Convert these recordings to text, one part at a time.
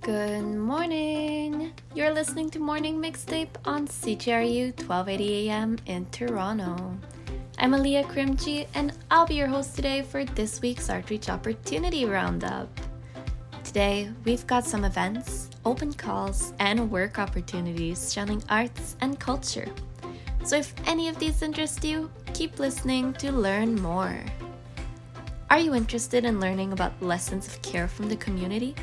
Good morning! You're listening to Morning Mixtape on CJRU 1280 AM in Toronto. I'm Aliyah Krimchi, and I'll be your host today for this week's Artreach Opportunity Roundup. Today, we've got some events, open calls, and work opportunities showing arts and culture. So if any of these interest you, keep listening to learn more. Are you interested in learning about lessons of care from the community?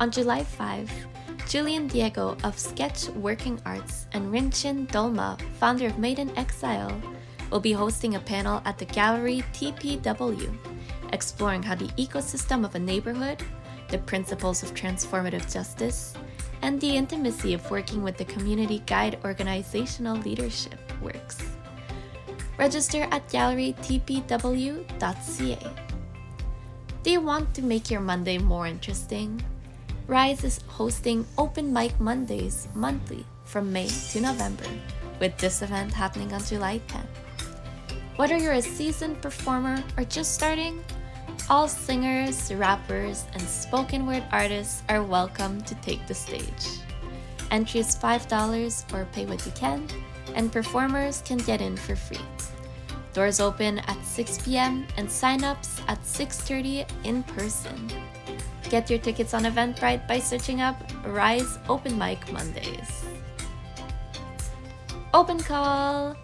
On July 5, Julian Diego of Sketch Working Arts and Rinchen Dolma, founder of Made in Exile, will be hosting a panel at the Gallery TPW, exploring how the ecosystem of a neighborhood, the principles of transformative justice, and the intimacy of working with the community guide organizational leadership works. Register at gallerytpw.ca. Do you want to make your Monday more interesting? Rise is hosting Open Mic Mondays monthly from May to November, with this event happening on July 10th. Whether you're a seasoned performer or just starting, all singers, rappers, and spoken word artists are welcome to take the stage. Entry is $5 or pay what you can, and performers can get in for free. Doors open at 6 p.m. and sign-ups at 6:30 in person. Get your tickets on Eventbrite by searching up Rise Open Mic Mondays. Open call!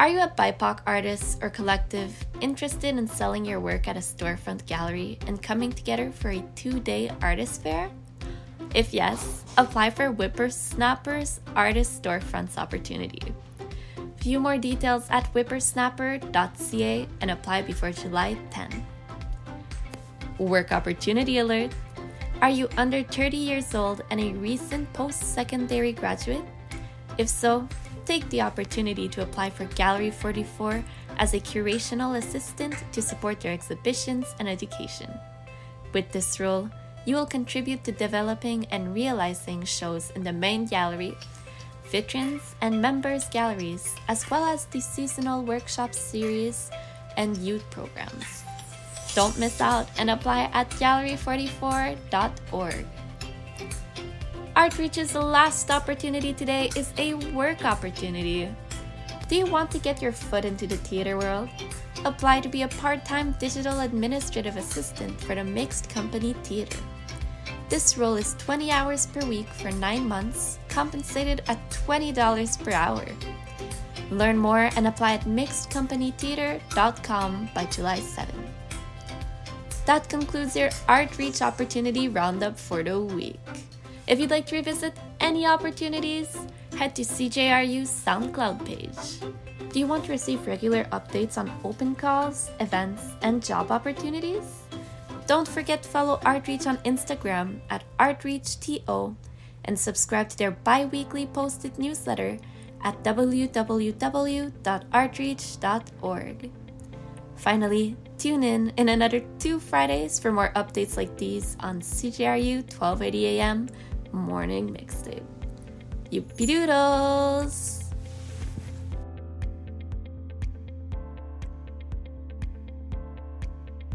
Are you a BIPOC artist or collective interested in selling your work at a storefront gallery and coming together for a two day artist fair? If yes, apply for Whippersnapper's Artist Storefronts opportunity. View more details at whippersnapper.ca and apply before July 10. Work opportunity alert! Are you under 30 years old and a recent post secondary graduate? If so, take the opportunity to apply for Gallery 44 as a curatorial assistant to support their exhibitions and education. With this role, you will contribute to developing and realizing shows in the main gallery, vitrines, and members' galleries, as well as the seasonal workshop series and youth programs. Don't miss out and apply at gallery44.org. Artreach's last opportunity today is a work opportunity. Do you want to get your foot into the theater world? Apply to be a part time digital administrative assistant for the Mixed Company Theatre. This role is 20 hours per week for 9 months, compensated at $20 per hour. Learn more and apply at mixedcompanytheatre.com by July 7. That concludes your Artreach Opportunity Roundup for the week. If you'd like to revisit any opportunities, head to CJRU's SoundCloud page. Do you want to receive regular updates on open calls, events, and job opportunities? Don't forget to follow Artreach on Instagram at ArtreachTO and subscribe to their bi weekly Post-It newsletter at www.artreach.org. Finally, tune in in another two Fridays for more updates like these on CJRU 1280 AM Morning Mixtape. Yippee doodles!